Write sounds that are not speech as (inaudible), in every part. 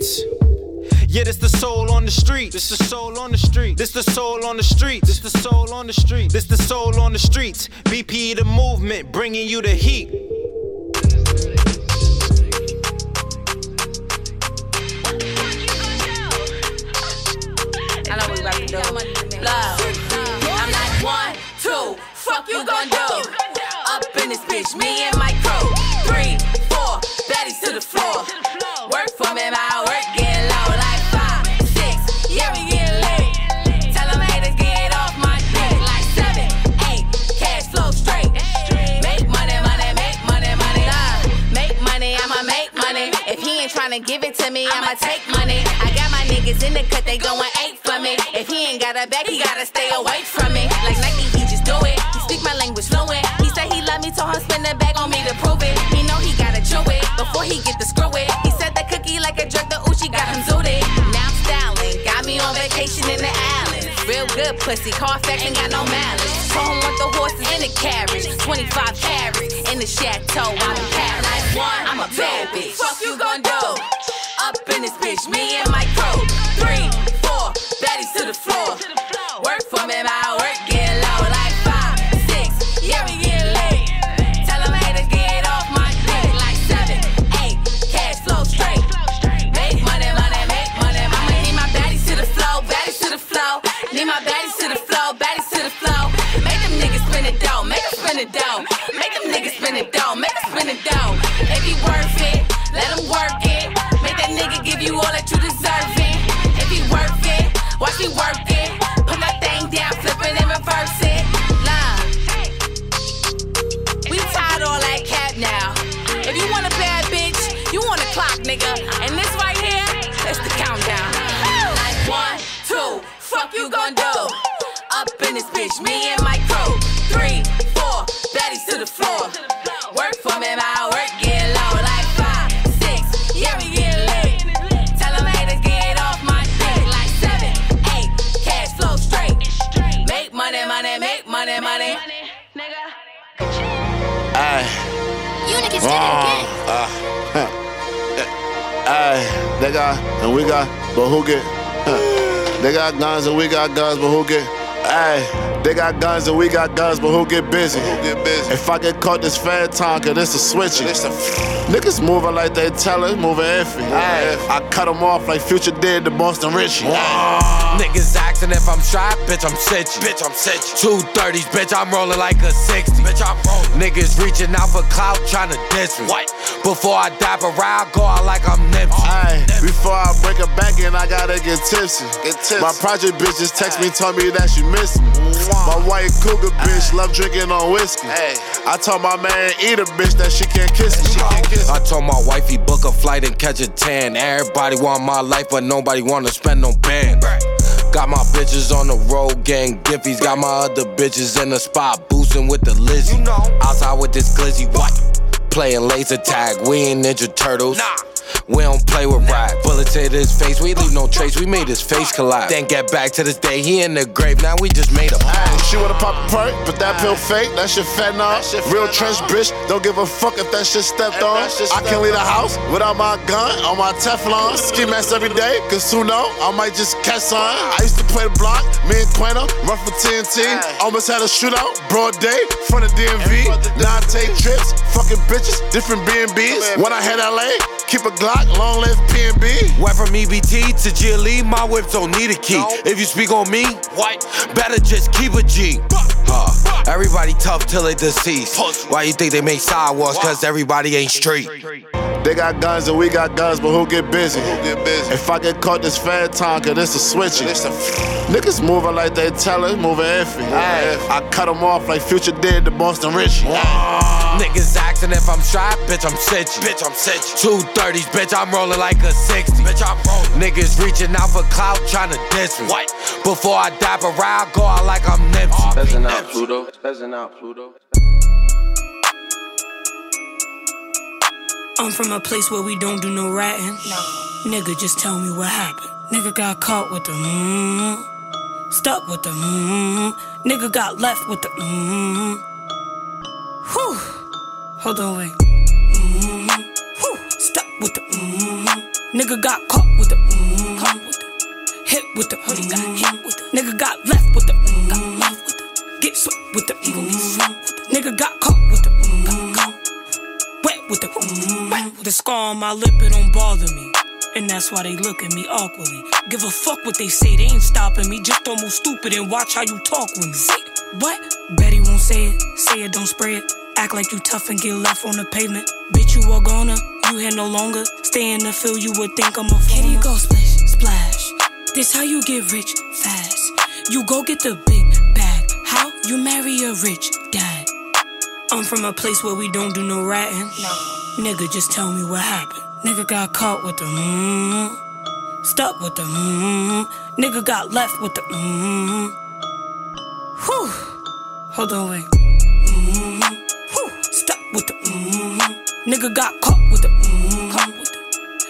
Yeah, this the soul on the street. This the soul on the street. This the soul on the street. This the soul on the street. This the soul on the streets. BP the movement, bringing you the heat. I know we about to do. Love. I'm like one, two. Fuck you gon' do? Up in this bitch, me and my crew. Three, four, baddies to the floor. Give it to me, I'ma take money. I got my niggas in the cut, they going eight for me. If he ain't got a back, he gotta stay away from me. Like Nike, he just do it. He speak my language fluent. He say he love me, told him spend the bag on me to prove it. He know he gotta chew it before he get the screw it. He said that cookie like a jerk, the Uchi got him zooted. Now I'm styling, got me on vacation in the islands. Real good pussy, Carfax ain't got no malice. Told him want the horses in the carriage, 25 carats in the chateau. I'm in Paris. One, I'm a bad bitch. Fuck you gon' do? In this bitch, me and my crew. Three, four, baddies to the floor. Work for me, my work get low like five, six. Yeah, we get lit. Tell them haters get off my dick like seven, eight. Cash flow straight. Make money, money, make money. Mama need my baddies to the flow, baddies to the flow. Need my baddies to the flow, baddies to the flow. Make them niggas spin it down, make them spin it down. Make them niggas spin it down, make them spin it down. If he worth it, let him work it. You all that you deserve it. If he worth it, watch me work it. Put that thing down, flip it and reverse it. Love. We tired all that cap now. If you want a bad bitch, you want a clock, nigga. And this right here, that's the countdown. Like one, two, fuck you gon' do? Up in this bitch, me and my crew. Three, four, baddies to the floor. You niggas did it again. Aye, they got and we got, but who get? They got guns and we got guns, but who get? Aye, they got guns and we got guns, but who get busy? Who get busy? If I get caught this fat time, cause it's a switchy. Niggas moving like they tellin', moving iffy. Aye, I cut them off like Future did to Boston Richey. Niggas asking if I'm shy, bitch, I'm sitchy. Bitch, I'm sitchy. Two thirties, bitch, I'm rolling like a 60. Bitch, I'm rolling. Niggas reaching out for clout, trying to diss me. What? Before I dap around, go out like I'm Nipsey. Aye, before I break a back in, I gotta get tipsy. Get tipsy. My project bitches text me, told me that she miss me. My white cougar bitch love drinking on whiskey. I told my man, eat a bitch that she can't kiss me. She can't kiss me. I told my wifey book a flight and catch a tan. Everybody want my life, but nobody wanna spend no band. Got my bitches on the road, gang giffies. Got my other bitches in the spot, boosting with the Lizzie. Outside with this glizzy, what? Playing laser tag, we ain't Ninja Turtles. We don't play with rap. Bullet to his face, we leave no trace. We made his face collide. Then get back to this day, he in the grave. Now we just made a Ay, she wanna pop a perk, but that pill fake, that shit fentanyl. Real trench bitch, don't give a fuck if that shit stepped on. I can't leave the house without my gun on my Teflon. Ski mask every day, cause who know, I might just catch some. I used to play the block, me and Quena, run for TNT. Almost had a shootout, broad day, front of DMV. Now I take trips, fucking bitches, different B&Bs. When I hit LA, keep a Glock, long live PNB. Went from EBT to GLE, my whips don't need a key. If you speak on me, what? Better just keep a G. Huh. Everybody tough till they deceased. Why you think they make sidewalks? Cause everybody ain't straight. They got guns and we got guns, but who get busy? Who get busy? If I get caught this fat time, cause this a a Niggas moving like they tell it, moving iffy. I cut them off like Future did to Boston Richey. Niggas asking if I'm shy, bitch, I'm sitchin'. Bitch, I'm sitchin'. Two thirties, bitch, I'm rolling like a 60. Bitch, I'm rolling. Niggas reaching out for clout, trying to diss me. What? Before I dap around, go out like I'm Nipsey. Peasant out, Pluto. Peasant out, Pluto. I'm from a place where we don't do no ratting. No. Nigga, just tell me what happened. Nigga got caught with the mmm. Stuck with the mmm. Nigga got left with the mmm. Hold on, wait. Mm-hmm. Stuck with the mmm. Nigga got caught with the mmm. Caught with the hit with the mm got hit with the nigga got left with the mm got left with the get swept with the mm Nigga got caught with the mm got wet with the mm wet with the scar on my lip. It don't bother me. And that's why they look at me awkwardly. Give a fuck what they say, they ain't stopping me. Just don't move stupid and watch how you talk with me. See, what? Betty won't say it, say it, don't it. Act like you tough and get left on the pavement. Bitch, you are gonna, you here no longer. Stay in the field, you would think I'm a fool. Kitty go splash, splash. This how you get rich fast. You go get the big bag. How? You marry a rich dad. I'm from a place where we don't do no ratting. No. Nigga, just tell me what happened. Nigga got caught with the mmm. Stuck with the mmm. Nigga got left with the mmm. Whew. Hold on, wait. Mm-hmm. With the mmm. Nigga got caught with the mmm. Caught with the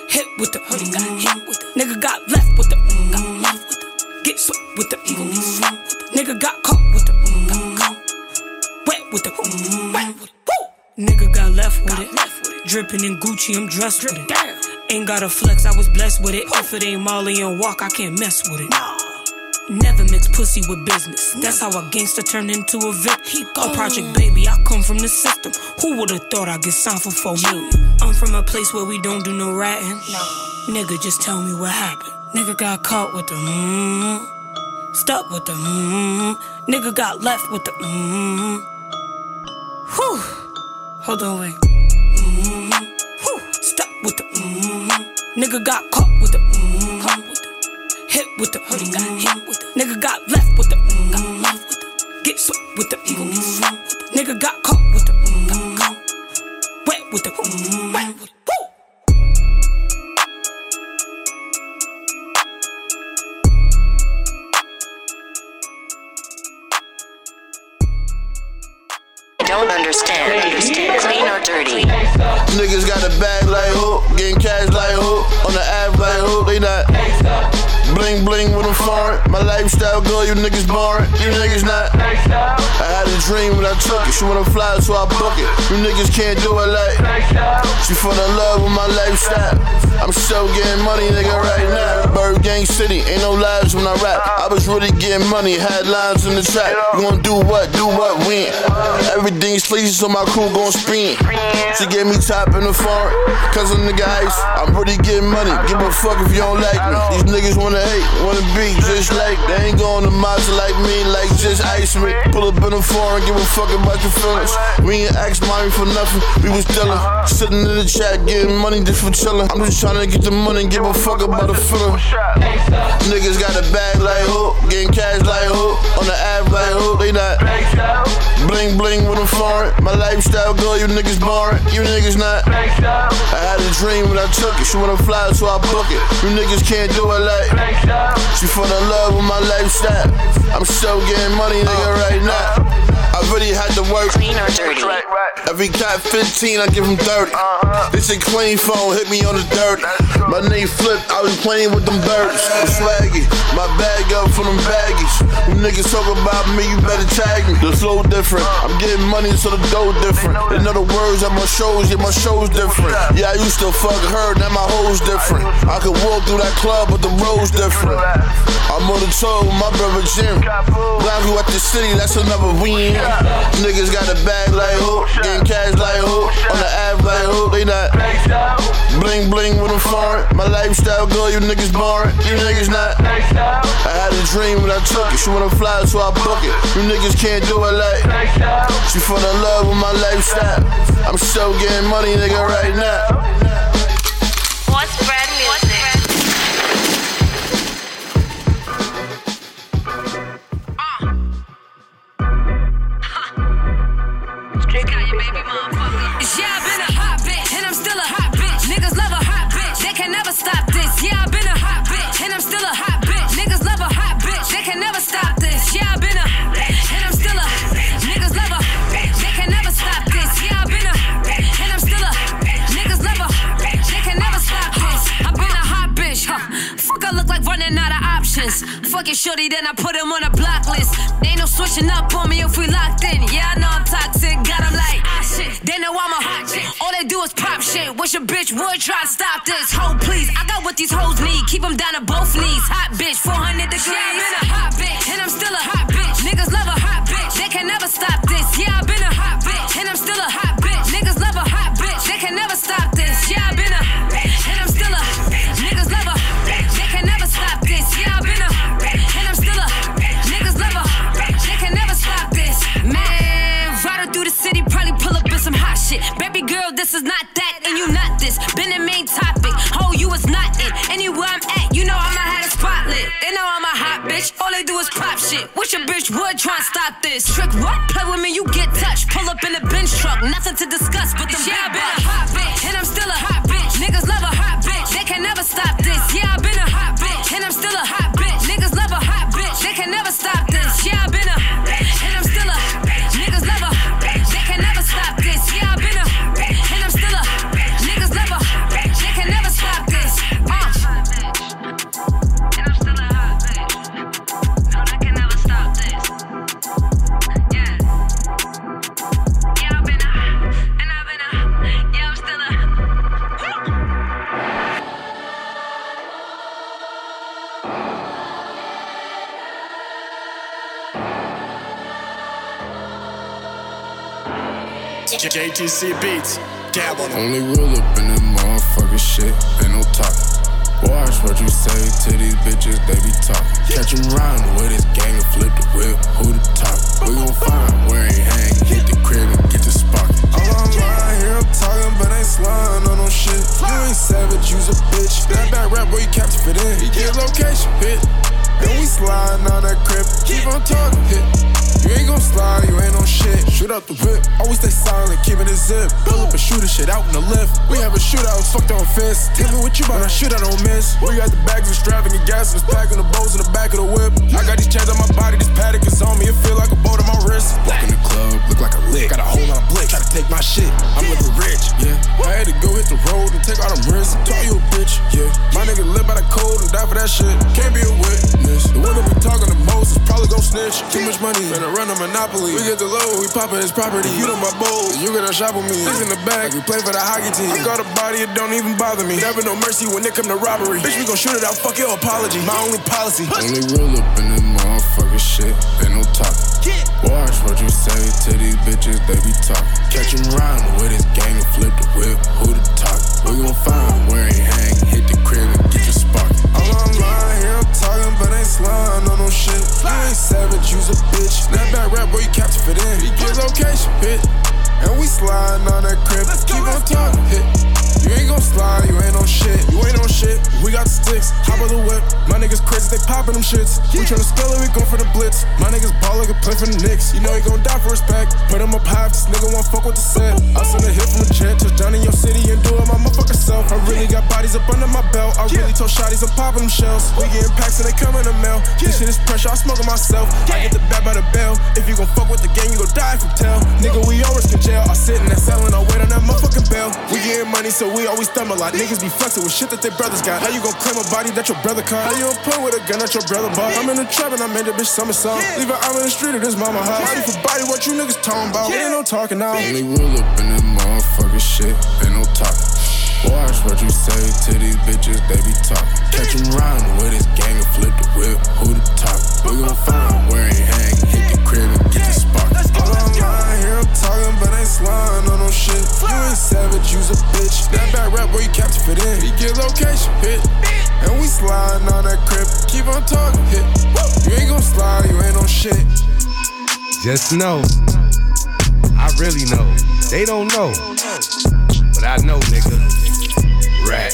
hit with the mm got hit with the nigga got left with the mm got left with the get swept with the mm nigga got caught with the mm got wet with the mm wet with it. Woo! Nigga got left with it. Dripping in Gucci, I'm dressed with it. Ain't got a flex, I was blessed with it. If it ain't Molly and walk, I can't mess with it. Never mix pussy with business. That's how a gangster turned into a vic. A oh. project baby, I come from the system. Who would've thought I'd get signed for four million? I'm from a place where we don't do no ratting. No. Nigga, just tell me what happened. Nigga got caught with the mmm. Stuck with the mmm. Nigga got left with the mmm. Whew. Hold on, wait. Mm-hmm. Whew. Stuck with the mm-hmm. Nigga got caught hit with the mm-hmm. got hit with the nigga got left with the got left with the get swept with the mm-hmm. nigga got caught with the mm-hmm. wet with the wet with the Don't understand. Understand. Clean or dirty. Niggas got a bag like who? Getting cash like who? On the app like who? They not bling bling with them foreign. My lifestyle good, you niggas boring. You niggas not. I had a dream when I took it. She wanna fly, so I book it. You niggas can't do it like. She fall in love with my lifestyle. I'm still getting money, nigga, right now. Bird Gang City, ain't no lies when I rap. I was really getting money, had lines in the trap. You wanna do what? Do what? Win. Everything's sleazy, so my crew gon' spin. She gave me top in the foreign, cause a nigga. I'm really getting money, give a fuck if you don't like me. These niggas wanna hate, wanna be just like. They ain't going to Mazda like me, like just ice me. Pull up in the foreign, give a fuck about your feelings. We ain't ask mommy for nothing, we was dealing. Sitting in the chat, getting money just for chillin'. I'm just trying to get the money, give a fuck about the feeling. Niggas got a bag like who, getting cash like who, on the app like who, they not. Bling bling with them foreign. My lifestyle good, you niggas boring. You niggas not. I had a dream when I took it. She wanna fly, so I book it. You niggas can't do it like. She fell in love with my lifestyle. I'm still getting money, nigga, right now. I really had to work. Clean or dirty. Every cat 15, I give him 30. This a clean phone, hit me on the dirt. My name Flip, I was playing with them birds. I'm swaggy, my bag up for them baggies. You niggas talk about me, you better tag me. The flow different, I'm getting money, so the dough different. In other words, at my shows, yeah, my show's different. Yeah, I used to fuck her, now my hoe's different. I could walk through that club, but the road's different. I'm on the tour with my brother Jim. Blanco at the city, that's another win. Niggas got a bag like who, getting cash like on the app like they not. Bling bling foreign. My lifestyle you niggas boring. You niggas not. I had a dream when I took it. She wanna fly, so I book it. You niggas can't do it like. She fall in love with my lifestyle. I'm still getting money, nigga, right now. Shorty, then I put him on a block list. Ain't no switching up on me if we locked in. Yeah, I know I'm toxic, got him like, ah shit. They know I'm a hot chick. All they do is pop shit. Wish a bitch would try to stop this. Ho, please. I got what these hoes need. Keep them down to both knees. Hot bitch, 400 degrees. Yeah, I'm a hot bitch, and I'm still a hot bitch. Niggas love a hot bitch. They can never stop this. Nothing to discuss, but the yeah, JTC Beats. Dab on Only real up in that motherfucker shit, ain't no talking. Watch what you say to these bitches, they be talking. Catch Catch 'em riding with his gang and flip the whip, who the top? We gon' find where he hang, hit the crib and get the spark. I'm online here, I'm talking, but ain't slime on no shit. You ain't savage, you's a bitch. That bad rap boy, you capture fit in. Get location, hit. And we sliding on that crib, keep on talking. You ain't gon' slide, you ain't no shit. Shoot out the whip, always stay silent, keeping it zip. Pull up and shoot a shit out in the lift. We have a shootout, fucked on fence. Tell me what you about, I shoot, I don't miss. We got the bags extravagant gas, and packing the bows in the back of the whip. I got these chains on my body, this paddock is on me, it feel like a boat on my wrist. Walk in the club, look like a lick. Got a whole lot of blick, try to take my shit. I'm living rich, yeah. I had to go hit the road and take all them risks. Call you a bitch, yeah. My nigga live by the code and die for that shit. Can't be Too much money, finna run a monopoly. We get the low, we poppin' his property. You know my bowl, you gotta shop with me. This in the back, we play for the hockey team. I got a body, it don't even bother me. Never no mercy when it come to robbery. Bitch, we gon' shoot it out, fuck your apology. My only policy. Only real up in that motherfucker shit, ain't no talking. Watch what you say to these bitches, they be talking. Catch 'em riding with his gang and flip the whip, who the top? We gon' find where he hang, hit the slime on no shit. You ain't savage, you's a bitch. That bad rap boy, you capture fit in. Get location, hit. And we sliding on that crib, keep on talking, hit. You ain't gon' slide, you ain't on shit. You ain't on shit. We got the sticks, hop of the whip. My niggas crazy, they poppin' them shits. We tryna spill it, we go for the blitz. My niggas ball like a play for the Knicks. You know he gon' die for respect. Put him up high this nigga won't fuck with the set. I send a hit from the jet, touch down in your city and do it my motherfucking self. I really got bodies up under my belt. I really told shotties I'm popping them shells. We getting packs and they come in the mail. This shit is pressure, I smoke it myself. I get the bat by the bell. If you gon' fuck with the gang, you gon' die if you tell. Nigga, we always in jail. I sit in that cell and I wait on that motherfucking bell. We getting money, so we always thumb a lot. Niggas be flexing with shit that their brothers got. How you gon' claim a body that your brother caught? How you gon' play with a gun that your brother bought? I'm in the trap and I made that bitch somersault. Leave her out in the street of this mama house. Body for body, what you niggas talking about? Ain't no talking now. Only real up in that motherfucker shit, ain't no talking. Watch what you say to these bitches, they be talking. Catch 'em riding with his gang and flip the whip, who the top? We gon' find where he hang, hit the crib and get the spark. I'm online here, I'm talking, but ain't Hit. And we sliding on that crib, keep on talking, hit. You ain't gon' slide, you ain't on shit. Just know, I really know. They don't know, but I know, nigga. Rat,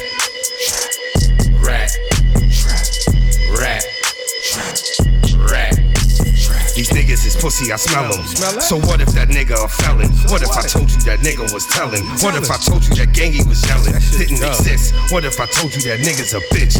niggas pussy, I smell him. So what if that nigga a felon? What if I told you that nigga was telling? What if I told you that gangy was yelling? Didn't exist. What if I told you that nigga's a bitch?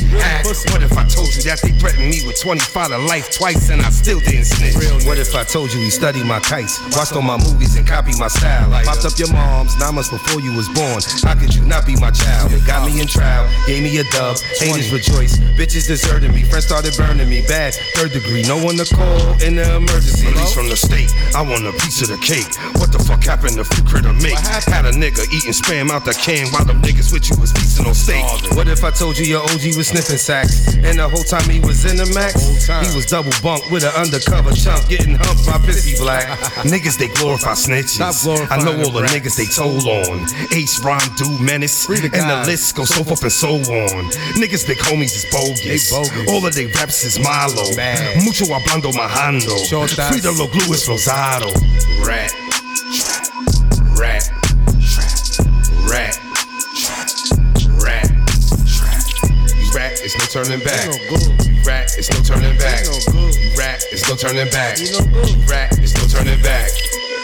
What if I told you that they threatened me with 25 to life twice and I still didn't snitch? What if I told you he studied my kites, watched all my movies and copied my style? Popped up your mom's nine months before you was born. How could you not be my child? They got me in trial, gave me a dub. Haters rejoice, bitches deserted me, friends started burning me bad. Third degree, no one to call in the emergency. From the state, I want a piece of the cake. What the fuck happened to few critter make? Had a nigga eating spam out the can while them niggas with you was feasting on steak. What if I told you your OG was sniffing sacks? And the whole time he was in the max, he was double bunked with an undercover chump getting humped by Pissy Black. (laughs) niggas, they glorify snitches. I know all the niggas they told on. Ace, Ron, Dude, Menace, and the list goes so forth and so on. Niggas, big homies is bogus. All of they raps is Milo. Mucho hablando majando. Frida lo glue is Rosado. Rat. Rat. Rat. Rat. You rat, it's no turning back. You rat, it's no turning back. You rat, it's no turning back. You rat, it's no turning back.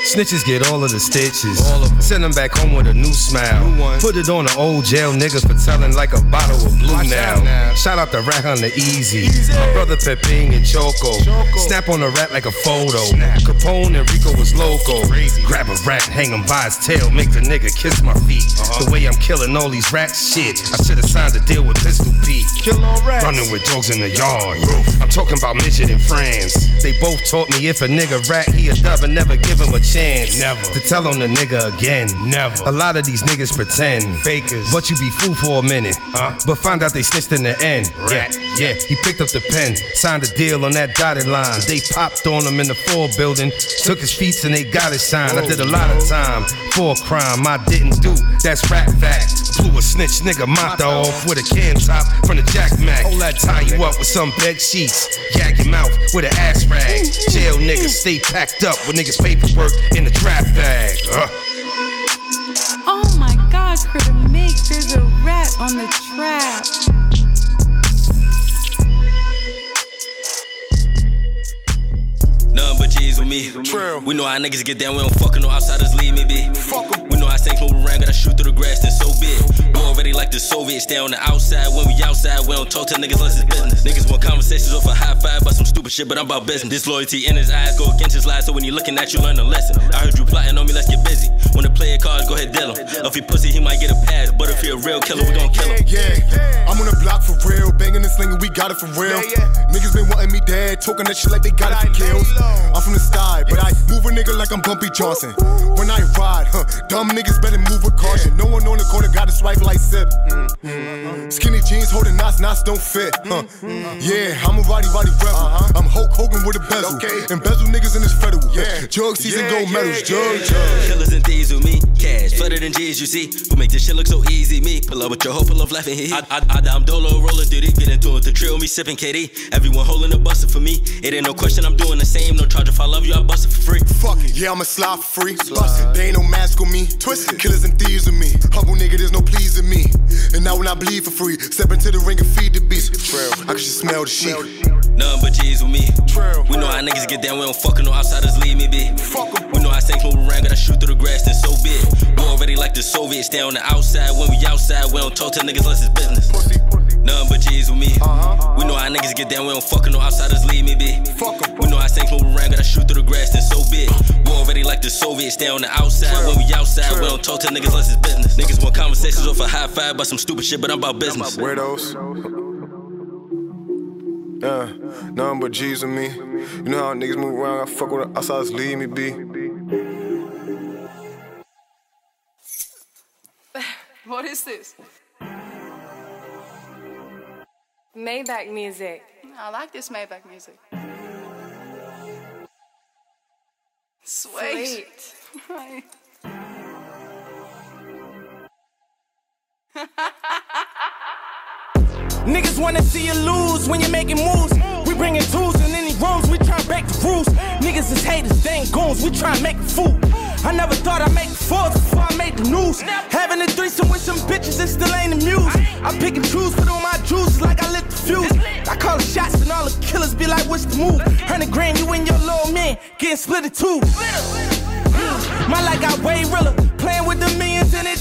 Snitches get all of the stitches. All of. Send them back home with a new smile. Put it on an old jail nigga for telling like a bottle of blue now. Shout out to Rat Hunter Easy. My brother Peping and Choco. Snap on a rat like a photo. Capone and Rico was loco. Grab a rat, hang him by his tail, make the nigga kiss my feet. Uh-huh. The way I'm killing all these rats, shit. I should have signed a deal with Pistol Pete. Kill all rats. Running with dogs in the yard. I'm talking about midget and friends. They both taught me if a nigga rat, he a dub and never give him a chance. Never. To tell on the nigga again. Never. A lot of these niggas pretend. Fakers. But you be fool for a minute. Huh? But find out they snitched in the end. Rat. Yeah, yeah. He picked up the pen. Signed a deal on that dotted line. They popped on him in the four building. Took his feet and they got his shine. I did a lot of time for a crime I didn't do. That's rap fact. Blew a snitch nigga mopped off with a can top from the Jack Mac. All that tie you up with some bed sheets. Gag your mouth with an ass rag. Jail niggas stay packed up with niggas paperwork in the trap bag. Uh. Oh my god, Critter Mix, there's a rat on the trap. Nothing but G's with me. True. We know how niggas get down, we don't fuckin' no outsiders leave me be. We know how snakes move around, gotta shoot through the grass, then so big. We already like the Soviets, stay on the outside. When we outside, we don't talk to niggas unless it's business. Niggas want conversations off a high five about some stupid shit, but I'm about business. Disloyalty in his eyes go against his lies, so when you looking at you, learn a lesson. I heard you plotting on me, let's get busy. When the player cards, go ahead, deal him. If he pussy, he might get a pass, but if he a real killer, we gon' kill him. Yeah, I'm on the block for real, banging and slinging, we got it for real. Niggas been wanting me dead, talking that shit like they got it for kills. I'm from the sky, but I move a nigga like I'm Bumpy Johnson. When I ride, huh, dumb niggas better move with caution. No one on the corner got a swipe like sip. Skinny jeans holding knots, knots don't fit. Huh. Yeah, I'm a Rowdy Rowdy Rebel. Uh-huh. I'm Hulk Hogan with a bezel. Embezzle niggas in this federal. Drug season gold medals. Drug, drug. Killers and thieves with me, cash flooded in G's, you see. Who make this shit look so easy? Me, pull up with your hoe, pull up laughing he. I, I, I, I'm Dolo rolling duty, get into it, the trail, me sipping KD. Everyone holding a buster for me. It ain't no question, I'm doing the same. No charge if I love you, I bust it for free. Fuck it, yeah, I'ma slide for free. Bust it, they ain't no mask on me. Twisted, killers and thieves with me. Humble nigga, there's no pleasing me. And now when I bleed for free, step into the ring and feed the beast. I can just smell the shit. Nothing but G's with me. We know how niggas get down, we don't fuckin' no outsiders leave me be. We know how snakes move around, gotta shoot through the grass, then so big. We already like the Soviets, stay on the outside. When we outside, we don't talk to niggas unless it's business. Nothing but G's with me. Uh-huh. We know how niggas get down, we don't fuckin' no outsiders leave me be. We know how snakes move around, gotta shoot through the grass, then so big. We already like the Soviets, stay on the outside. When we outside, we don't talk to niggas unless it's business. Niggas want conversations off a high five about some stupid shit, but I'm about business. Weirdos. Yeah, nothing but G's with me. You know how niggas move around, I fuck with the outsiders, leave me be. (laughs) What is this? Maybach music. I like this Maybach music. Sweet. Right. Niggas wanna see you lose when you're making moves. We bringing tools in any rooms, we try break the rules. Niggas is haters, they ain't goons, we try make a fool. I never thought I'd make fours before I made the news. Having a threesome with some bitches, it still ain't the muse. I pick and choose, put on my juices like I lit the fuse. I call the shots and all the killers be like, what's the move? Hundred grand, you and your little man getting split in two. My life got way realer. Playing with the millions and it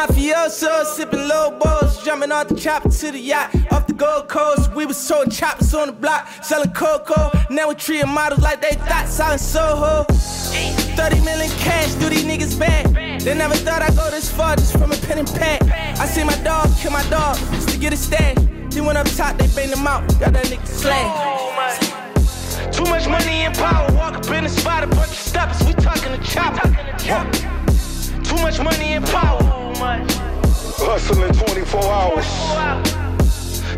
Mafioso, sipping low balls, jumping off the chopper to the yacht. Off the Gold Coast, we was sold choppers on the block, selling cocoa. Now we treating models like they thought, selling Soho. 30 million cash, do these niggas bad. They never thought I'd go this far just from a pen and pad. I see my dog kill my dog just to get a stash. He went up top, they banged him out, got that nigga slashed. Too much money and power, walk up in the spot, a bunch of steppers, we talking to chopper. Too much money and power. Hustling 24 hours.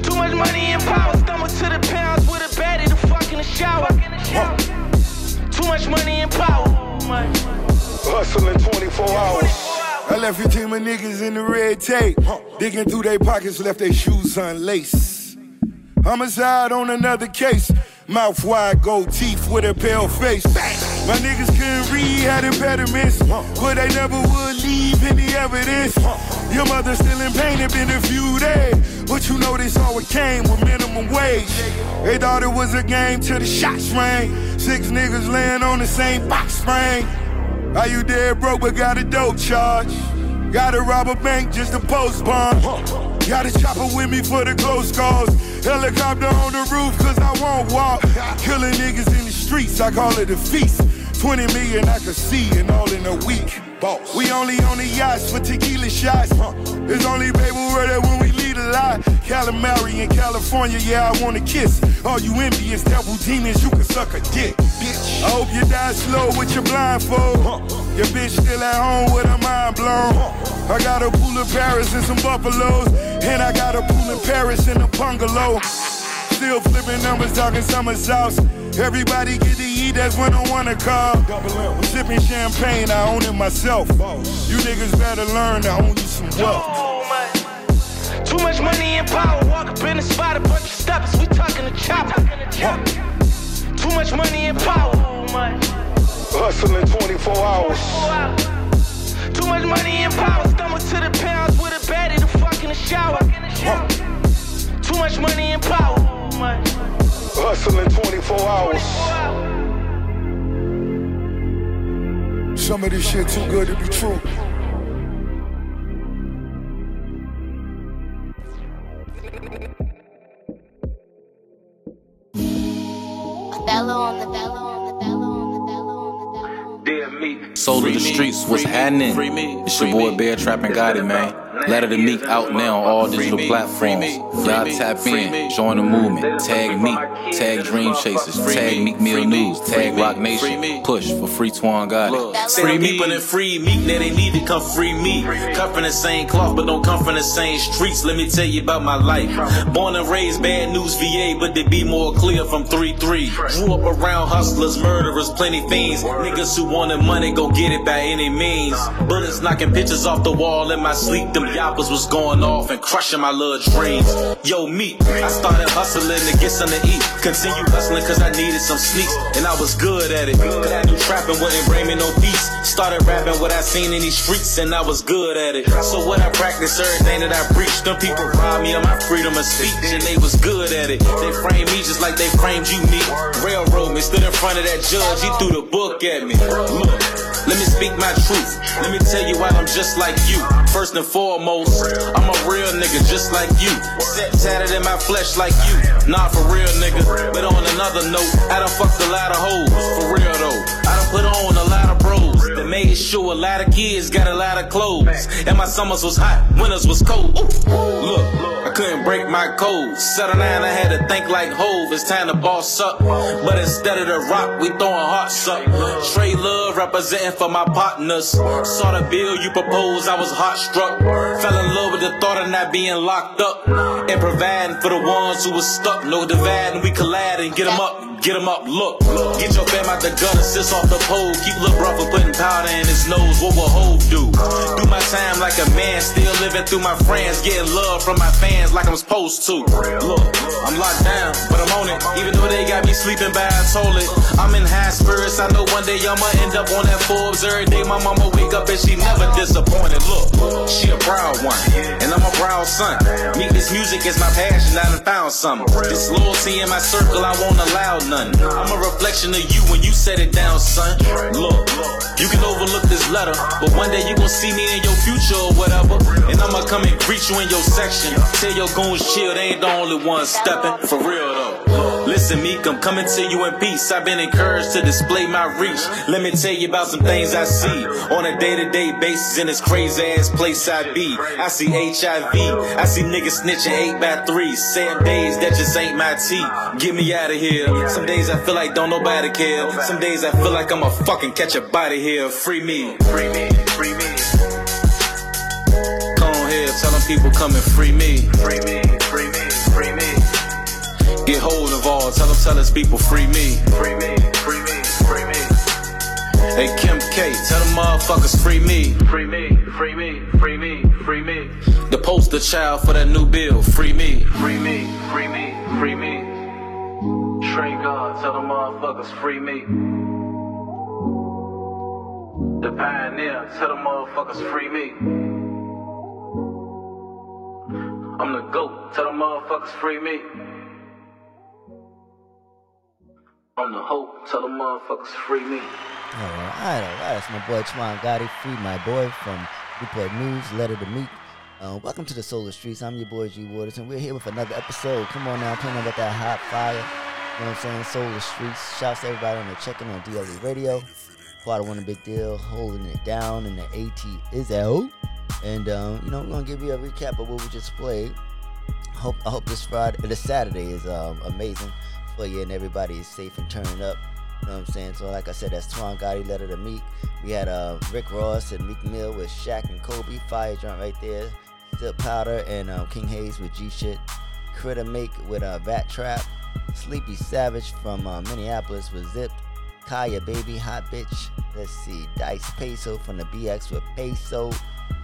Too much money and power. Stumble to the pounds with a baddie to fuck in the shower. Too much money and power. Hustling 24 hours. I left a team of niggas in the red tape. Digging through their pockets, left their shoes unlaced. Homicide on another case. Mouth wide, gold teeth with a pale face. My niggas couldn't read, had impediments, but they never would leave any evidence. Your mother still in pain, it been a few days, but you know this it came with minimum wage. They thought it was a game till the shots rang. Six niggas laying on the same box spring. Are you dead broke but got a dope charge? Gotta rob a bank just to post bond. Got a chopper with me for the close calls. Helicopter on the roof cause I won't walk. Killing niggas in the streets, I call it a feast. 20 million I could see and all in a week. Boss. We only on the yachts for tequila shots. It's only paper that when we lead a lot. Calamari in California, yeah, I wanna kiss. All you envious devil demons, you can suck a dick. Bitch. I hope you die slow with your blindfold. Your bitch still at home with her mind blown. I got a pool in Paris and some buffaloes. And I got a pool in Paris and a bungalow. Still flipping numbers, talking summer sauce. Everybody get to eat, that's when I wanna call. I'm sipping champagne, I own it myself. You niggas better learn to own you some wealth. Too much money and power, walk up in the spot, a bunch of steppers, we talking to chopper. Too much money and power. Hustling 24 hours. Too much money and power, stumble to the pounds with a baddie to fuck in the shower. Too much money and power. Hustling 24 hours. Some of this shit too good to be true. Othello on the bello Soul of the streets, what's happening? It's your boy Bear Trapping Got It, man. Letter to Meek out now on all digital platforms. Y'all tap in, join the movement. Tag Meek, tag Dream Chasers, tag Meek Mill News, tag Roc Nation. Push for Free Twan Gotti. Free me, but then free me. Now they need to come free me. Cut from the same cloth, but don't come from the same streets. Let me tell you about my life. Born and raised, bad news VA, but they be more clear from 3-3. Grew up around hustlers, murderers, plenty fiends. Niggas who wanted money, go get it by any means. Bullets knocking pictures off the wall in my sleep. Them yappers was going off and crushing my little dreams. Yo, me, I started hustling to get something to eat. Continue hustling cause I needed some sneaks. And I was good at it. Cause I knew trapping wouldn't bring me no peace. Started rapping what I seen in these streets and I was good at it. So what I practice, everything that I preach. Them people robbed me of my freedom of speech and they was good at it. They framed me just like they framed you, me. Railroad me, stood in front of that judge, he threw the book at me. Look, let me speak my truth. Let me tell you why I'm just like you. First and foremost, I'm a real nigga just like you. Set tatted in my flesh like you. Not for real, nigga. But on another note, I done fucked a lot of hoes. For real though, I done put on a lot of bros. Made sure a lot of kids got a lot of clothes. And my summers was hot, winters was cold. Look, I couldn't break my code. Settle down, I had to think like Hove. It's time to boss up. But instead of the rock, we throwing hearts up. Trey Love representing for my partners. Saw the bill you proposed, I was heart struck. Fell in love with the thought of not being locked up. And providing for the ones who was stuck. No dividing, we collide and get them up. Get him up, look. look. Get your fam out the gutter, sis off the pole. Keep Lil Brother putting powder in his nose. What will Hove do? Do my time like a man, still living through my friends. Getting love from my fans like I'm supposed to. Look, I'm locked down, but I'm on it. Even though they got me sleeping by a toilet. I'm in high spirits, I know one day I'ma end up on that Forbes. Every day my mama wake up and she never disappointed. Look, she a proud one, and I'm a proud son. Meet this music is my passion, I done found something. This loyalty in my circle, I won't allow none. I'm a reflection of you when you set it down, son. Look, you can overlook this letter, but one day you gon' see me in your future or whatever. And I'ma come and greet you in your section. Tell your goons chill, they ain't the only ones stepping. For real though. Listen, Meek, I'm coming to you in peace. I've been encouraged to display my reach. Let me tell you about some things I see on a day to day basis in this crazy ass place I be. I see HIV, I see niggas snitching 8 by 3 Sad days that just ain't my tea. Get me out of here. Some days I feel like don't nobody care. Some days I feel like I'ma fucking catch a body here. Free me. Free me. Free me. Come on here, tell them people come and free me. Free me. Free me. Free me. Get hold involved. Tell them, tell us people free me. Free me. Free me. Free me. Hey Kim K, tell them motherfuckers free me. Free me, free me, free me, free me. The poster child for that new bill, free me. Free me, free me, free me. Trey God, tell them motherfuckers free me. The pioneer, tell them motherfuckers free me. I'm the GOAT, tell them motherfuckers free me. I'm the hope, tell the motherfuckers free me. Alright, alright, that's my boy Twan Gotti, free my boy from Newport News, Letter to Meek. Uh, welcome to the Solar Streets. I'm your boy G Waters, and we're here with another episode. Come on now, playing about that hot fire. You know what I'm saying? Solar Streets. Shouts to everybody on the checking on DLE Radio. Part of one a big deal, holding it down, and the AT is out. And um, you know, we're gonna give you a recap of what we just played. Hope I hope this Friday, this Saturday is um, amazing for you, and everybody is safe and turning up. You know what I'm saying? So, like I said, that's Twan Gotti, Letter to Meek. We had uh, Rick Ross and Meek Mill with Shaq and Kobe. Fire joint right there. Still Powder and um, King Hayes with G Shit. Critter Make with uh, Vat Trap. Sleepy Savage from uh, Minneapolis with Zipped. Kaya Baby, Hot Bitch. Let's see. Dice Peso from the BX with Peso.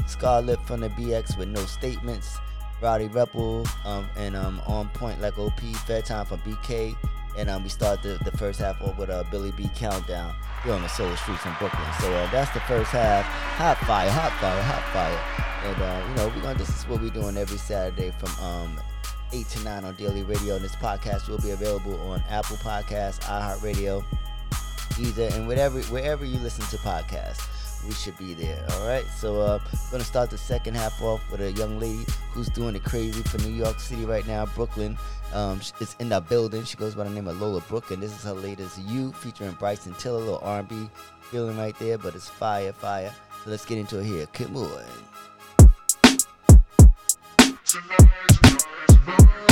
Scarlet from the BX with No Statements. Rowdy Rebel um, and um, On Point Like OP. Fair Time from BK. And um, we start the, the first half off with a uh, Billy B countdown here on the Solar Streets in Brooklyn. So uh, that's the first half. Hot fire, hot fire, hot fire. And uh, you know, we're gonna this is what we're doing every Saturday from um, 8 to 9 on Daily Radio. And this podcast will be available on Apple Podcasts, iHeartRadio, Deezer, and whatever wherever you listen to podcasts. We should be there. All right. So uh, we're gonna start the second half off with a young lady who's doing it crazy for New York City right now, Brooklyn. Um, it's in the building. She goes by the name of Lola Brooke, and this is her latest "You" featuring Bryson Tiller, little R&B feeling right there, but it's fire, fire. So let's get into it here. Come on. Young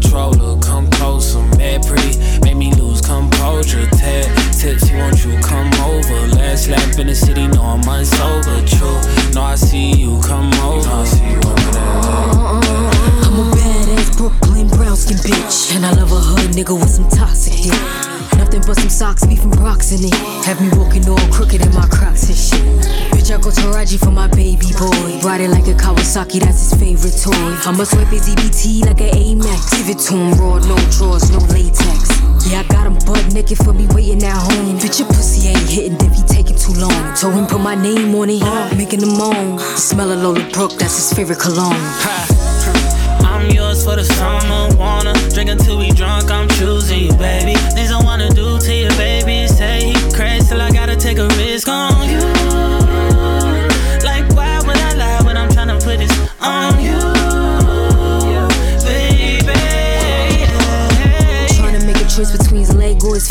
controller, come closer, mad pretty, make me lose composure. Ted tips, he want you come over. Last lap in the city, no I'm unsober. True, no I see you come over. No, I see you over there. I'm a badass Brooklyn brown skin bitch. And I love a hood nigga with some toxic shit. Nothing but some socks, beef and rocks in it. Have me walking all crooked in my crocs and shit. Bitch, I go to Raji for my baby boy. Riding like a Kawasaki, that's his favorite toy. I'ma swipe his EBT like an Amex. Give it to him raw, no drawers, no latex. Yeah, I got him butt naked for me waiting at home. Bitch, your pussy ain't hitting if he taking too long. Told him put my name on it, making him moan. Smell of Lola Brooke, that's his favorite cologne. I'm yours for the summer, wanna drink until we drunk. I'm choosing you, baby.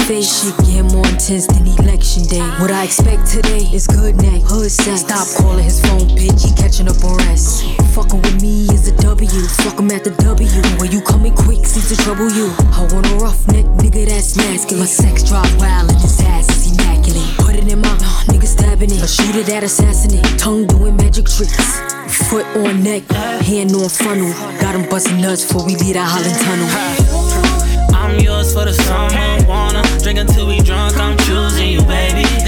Face. Shit get more intense than election day. What I expect today is good neck, hood sex. Stop calling his phone, bitch. He catching up on rest. Fucking with me is a W. Fuck him at the W. When you coming quick, seems to trouble you. I want a rough neck, nigga that's masculine. My sex drive wild and his ass is immaculate. Put it in my nigga stabbing it. A shooter that assassinate. Tongue doing magic tricks. Foot on neck, hand on funnel. Got him busting nuts before we leave that Holland tunnel. I'm yours for the summer, wanna drink until we drunk. I'm choosing you, baby.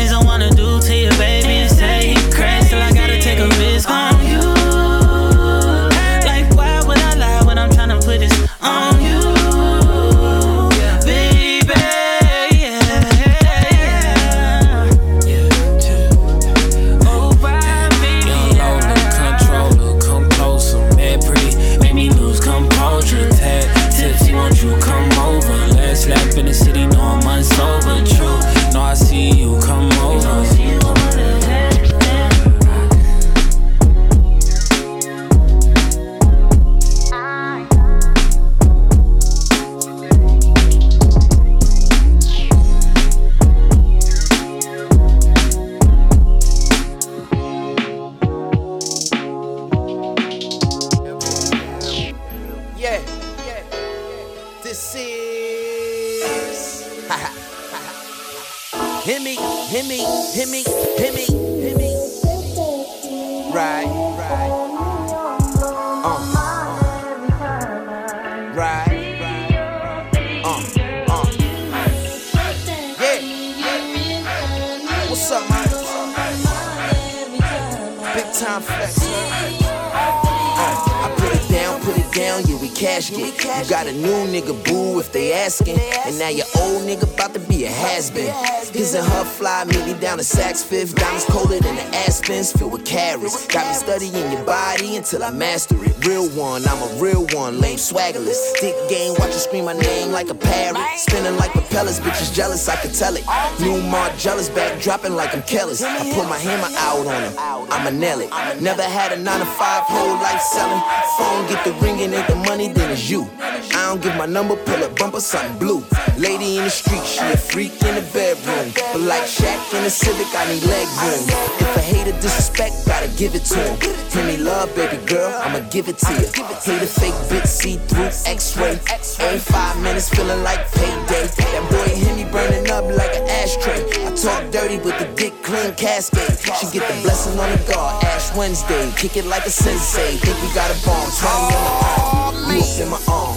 If they asking. And now your old nigga about to be a has been. His and her fly, me down to Saks Fifth. Diamonds colder than the aspens, filled with carrots. Got me studying your body until I master it. Real one, I'm a real one, lame swaggerless. Dick game, watch you scream my name like a parrot. Spinning like propellers, bitches jealous, I can tell it. New Mark jealous, back dropping like I'm careless. I put my hammer out on him, I'ma nail it. Never had a 9 to 5 whole life selling. Phone get the ringing, ain't the money, then it's you. I don't give my number, pull up bumper, something blue. Lady in the street, she a freak in the bedroom. But like Shaq in the Civic, I need leg room. If I hate a hater disrespect, gotta give it to him. Give me love, baby girl, I'ma give it to you. Hate a fake bitch, see through X-ray. Ain't five minutes, feeling like payday. That boy hit me burning up like an ashtray. I talk dirty with the dick clean cascade. She get the blessing on the guard. Ash Wednesday, kick it like a sensei. Think we got a bomb, me on the arm. You in my arm.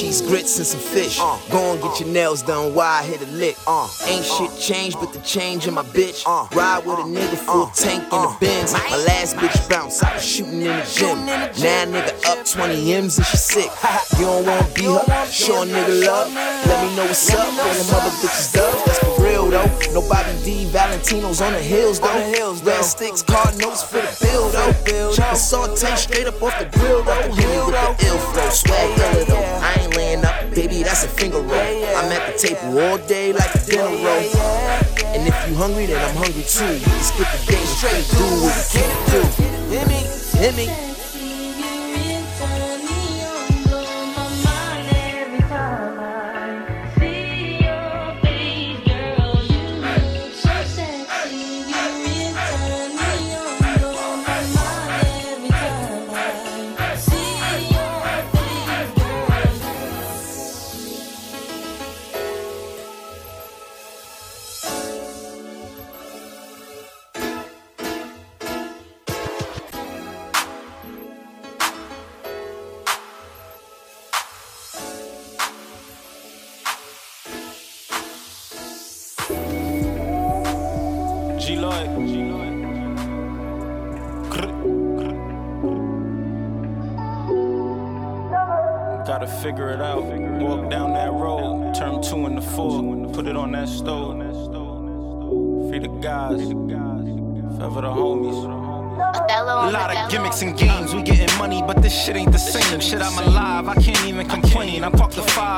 Cheese grits and some fish. Uh, go and get your nails done while I hit a lick. Uh, ain't shit changed but the change in my bitch. Uh, ride with a nigga full tank in the Benz. My last bitch bounce, I was shooting in the gym. Now nigga up 20 M's and she sick. You don't wanna be her, show a nigga love. Let me know what's up, bring them other bitches up. That's for real though. No Bobby D, Valentino's on the hills though. Red sticks, card notes for the bill though. Chicken saute straight up off the grill though. Hit me with the ill flow, swag iller though. I ain't baby, that's a finger roll. I'm at the table all day like a dinner roll. And if you hungry, then I'm hungry too. Can skip the game straight, do what we can't do. Hit me, hit me.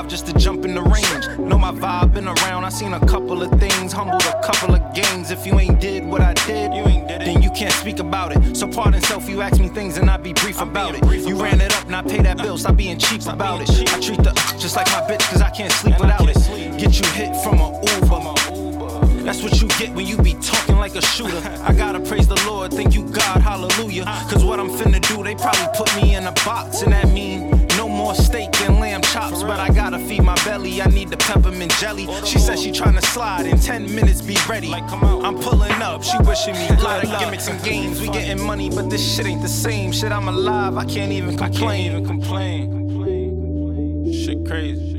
Five just to jump in the range. Know my vibe, been around, I seen a couple of things, humbled a couple of games. If you ain't did what I did, you ain't did it, then you can't speak about it. So pardon self, you ask me things and I be brief about it. You ran it up, not pay that bill, stop being cheap about it. I treat the just like my bitch, cause I can't sleep without it. Get you hit from a Uber. That's what you get when you be talking like a shooter. (laughs) I gotta praise the Lord, thank you God, hallelujah. Cause what I'm finna do, they probably put me in a box, and that mean more steak and lamb chops. But I gotta feed my belly, I need the peppermint jelly. She said she tryna slide in 10 minutes, be ready. I'm pulling up, she wishing me (laughs) good luck. Gimmicks and games, we getting money, but this shit ain't the same. Shit, I'm alive, I can't even complain. Even complain. Shit crazy.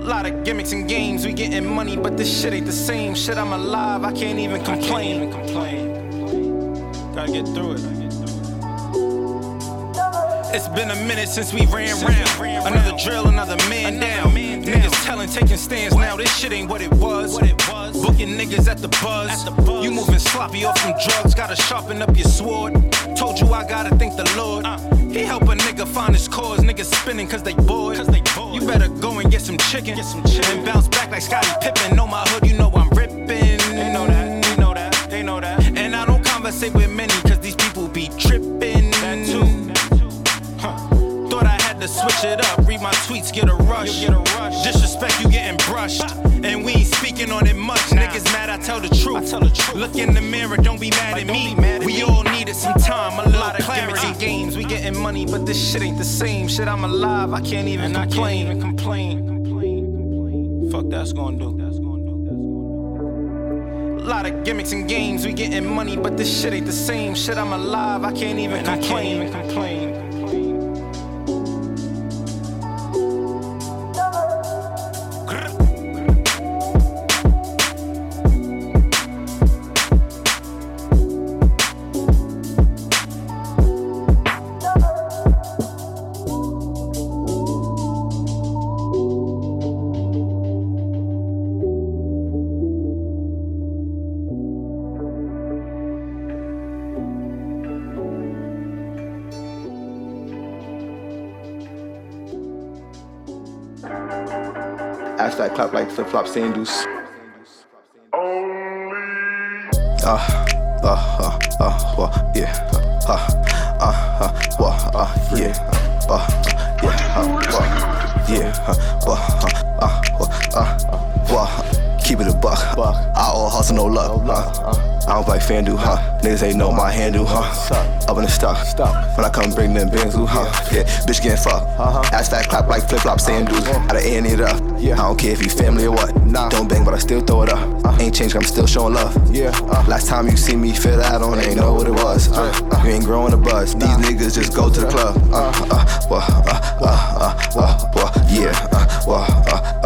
A lot of gimmicks and games, we getting money, but this shit ain't the same. Shit, I'm alive, I can't even complain. Gotta get through it. It's been a minute since we ran round. Another drill, another man down. Niggas telling, taking stands now. This shit ain't what it was. Booking niggas at the buzz. You moving sloppy off some drugs. Gotta sharpen up your sword. Told you I gotta thank the Lord. Uh. He help a nigga find his cause. Niggas spinning cause they bored. You better go and get some chicken. And bounce back like Scottie Pippen. Know my hood, you know I'm ripping. They know that, they know that, they know that. And I don't conversate with many cause up. Read my tweets, get a rush. Get a rush. Disrespect, you getting brushed. And we ain't speaking on it much. Nah. Niggas mad, I tell the truth. I tell the truth. Look in the mirror, don't be mad like, at me. Mad at we me. all needed some time, a lot of clarity. Uh, games, we getting money, but this shit ain't the same. Shit, I'm alive, I can't even and complain. I can't even complain. complain. Fuck that's gonna do. That's do. That's do. A lot of gimmicks and games, we getting money, but this shit ain't the same. Shit, I'm alive, I can't even and complain. I can't even complain. That clap like flip flop sandals. Uh, uh, uh, uh, well, yeah, uh, uh, uh, well, uh, yeah, uh, yeah, uh, well, yeah, uh, well, uh, uh, uh, well, keep it a buck. I all hustle, no luck. Uh, I don't play FanDuel, huh? Niggas ain't know my handle, huh? Up in the stock. When I come bring them bands, huh? Yeah, bitch getting fucked. Ass fat clap like flip flop sandals. I done end it up. I don't care if you family or what. Don't bang, but I still throw it up. Ain't changed, I'm still showing love. Yeah. Last time you see me fit out on, ain't know what it was. Uh, you ain't growing a buzz. These niggas just go to the club. Uh, uh, uh, uh, uh, uh, uh, uh, yeah. Uh, uh, uh, uh, uh,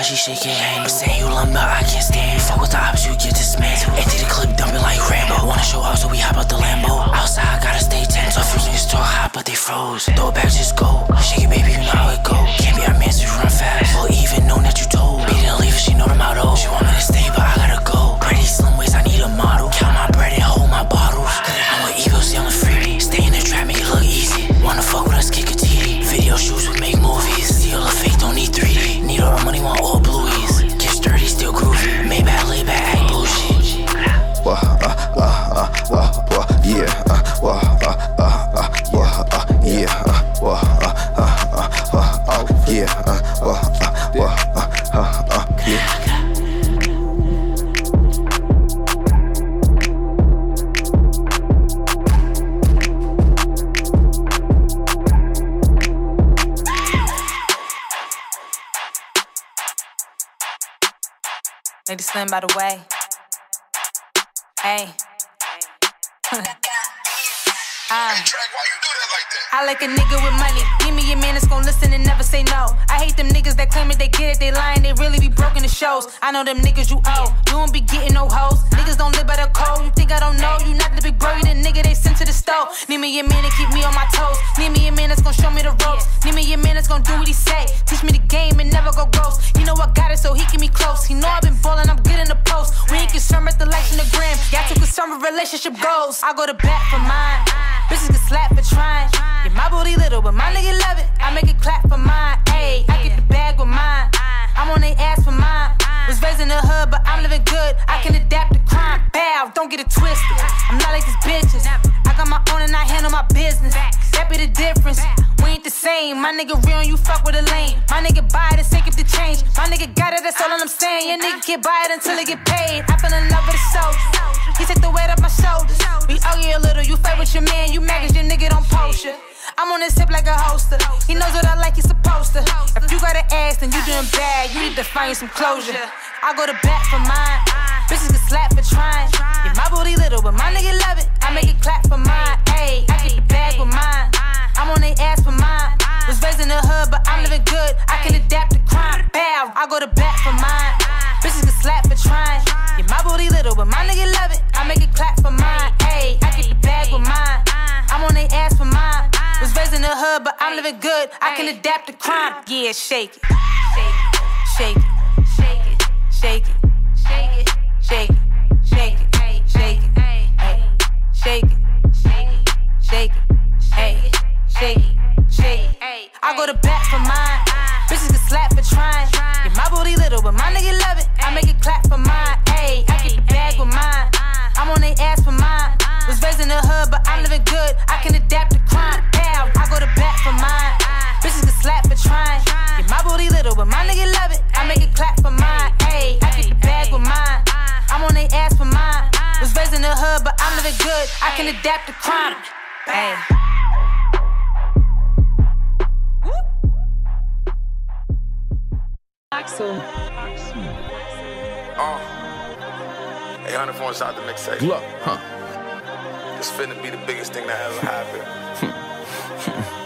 she shake your hand. Saying you lumber, I can't stand. Fuck with the ops, you get dismantled. Empty the clip, dumping like Rambo. Wanna show off, so we hop out the Lambo. Outside, gotta stay tense. So few niggas talk hot, but they froze. Throw it back, just go. Shake it, baby, you know how it go. Can't be our man, so run fast. Lady Slim, by the way. Hey. Uh. I like a nigga with money. Give me a man that's gon' listen and never say no. I hate them niggas that claim it, they get it, they lying, they really be broken the shows. I know them niggas you owe. You don't be getting no hoes. Niggas don't live by the code. You think I don't know? You not the big bro, you the nigga they sent to the stove. Need me a man to keep me on my toes. Need me a man that's gon' show me the ropes. Need me a man that's gon' do what he say. Teach me the game and never go ghost. You know I got it, so he keep me close. He know I've been ballin', I'm good in the post. We ain't concerned with the likes on the gram. Y'all too concerned with relationship goals. I go to bat for mine. Bitches get slapped for trying. Yeah, my booty little, but my nigga love it. I make it clap for mine. Ayy, I get the bag with mine. I'm on they ass for mine. Was raised in the hood, but I'm living good. I can adapt to crime. Bow, don't get it twisted. I'm not like these bitches. I got my own and I handle my business. That be the difference. We ain't the same. My nigga real and you fuck with a lame. My nigga buy it and sake of the change. My nigga got it, that's all I'm saying. Your nigga can buy it until it get paid. I fell in love with the soldier. He take the weight off my shoulders. We argue a little, you fight with your man, you mad 'cause your nigga don't post you. I'm on his tip like a holster. He knows what I like, he's supposed to. If you got an ass, then you doing bad. You need to find some closure. I go to bat for mine. Bitches get slapped for trying. Yeah, my booty little, but my nigga love it. I make it clap for mine. Ayy, I get the bag with mine. I'm on they ass for mine. Was raised in the hood, but I'm living good. I can adapt to crime. Bow, I go to bat for mine. Bitches get slapped for trying. Yeah, my booty little, but my nigga love it. I make it clap for mine. Ayy, I get the bag with mine. I'm on they ass for mine. Was raised in the hood, but I'm living good. I can adapt to crime. Yeah, shake it. Shake it. Shake it. Shake it. Shake it. Shake it. Shake it. Shake it. Ay. Shake it. Shake it. Shake it, ay. Shake it. Shake it. I go to bat for mine. Bitches get slapped for trying. Yeah, my booty little, but my nigga love it. I make it clap for mine. Ayy, I get the bag with mine. I'm on they ass for mine. Was raised in the hood, but I'm living good. I can adapt to crime. Pow, I go to bat for mine. Bitches can slap for trying. Yeah, my booty little, but my nigga love it. I make it clap for mine. Hey, I get the bag with mine. I'm on they ass for mine. Was raised in the hood, but I'm living good. I can adapt to crime. Hey. Axel. Uh, 800 for inside the mixtape. Look, huh? This finna be the biggest thing that ever happened.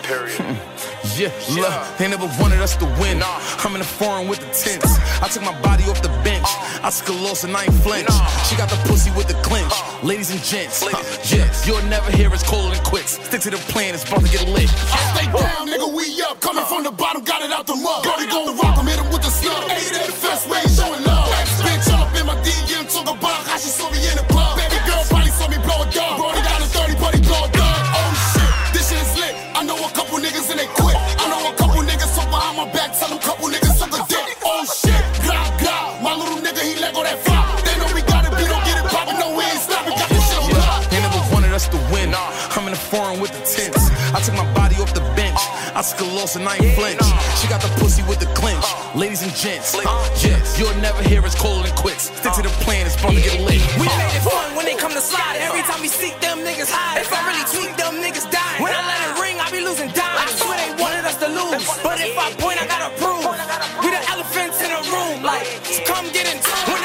(laughs) Period. (laughs) Yeah, look, they never wanted us to win. I'm in the foreign with the tents. I took my body off the bench. I a loss and I ain't flinch. She got the pussy with the clinch. Ladies and gents, huh, yeah, you'll never hear us colder than quits. Stick to the plan, it's about to get lit. I stay down, nigga, we up. Coming from the bottom, got it out the mud. Brody gon' rock him, hit him with the slug. Hey, that the first way, showing love. Bitch, up in my DM, talk about how she saw me in the foreign with the tents. I took my body off the bench. I a loss and I ain't flinch. She got the pussy with the clinch. Ladies and gents, uh, yeah, you'll never hear us than quits. Stick to the plan, it's about to get lit. We made it uh. fun when they come to slide. Every time we seek them niggas high. If I really tweak, them niggas die. When I let it ring, I be losing dimes. I swear they wanted us to lose. But if I point, I gotta prove. We the elephants in the room. Like, so come get in tune.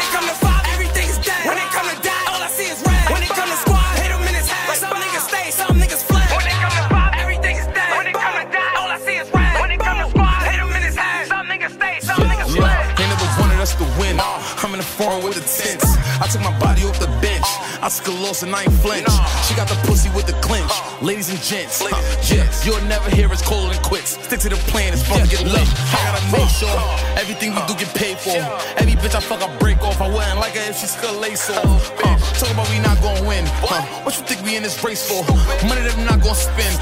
A loss and I ain't flinch. She got the pussy with the clinch. Ladies and gents, huh, yeah, you'll never hear us than quits. Stick to the plan, it's about to get lit. I gotta make sure everything we do get paid for. Every bitch I fuck, I break off. I wouldn't like her if she still lace off. Huh, talk about we not gonna win. Huh, what you think we in this race for? Money that we not gonna spend.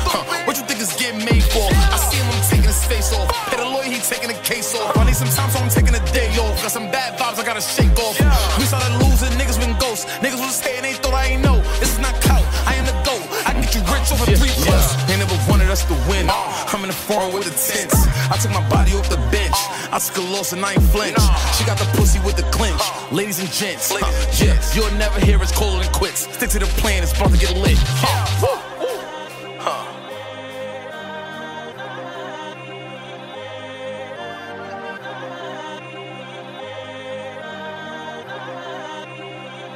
What you think is getting made for? I see him, I'm taking his face off. Pay the lawyer, he taking the case off. I need some time, so I'm taking a day off. Got some bad vibes, I gotta shake off. We win. I'm in the foreign with the tents. I took my body off the bench. I took a loss and I ain't flinch. She got the pussy with the clinch. Ladies and gents, huh, yeah, you'll never hear us colder than quits. Stick to the plan, it's about to get lit. Huh. Huh.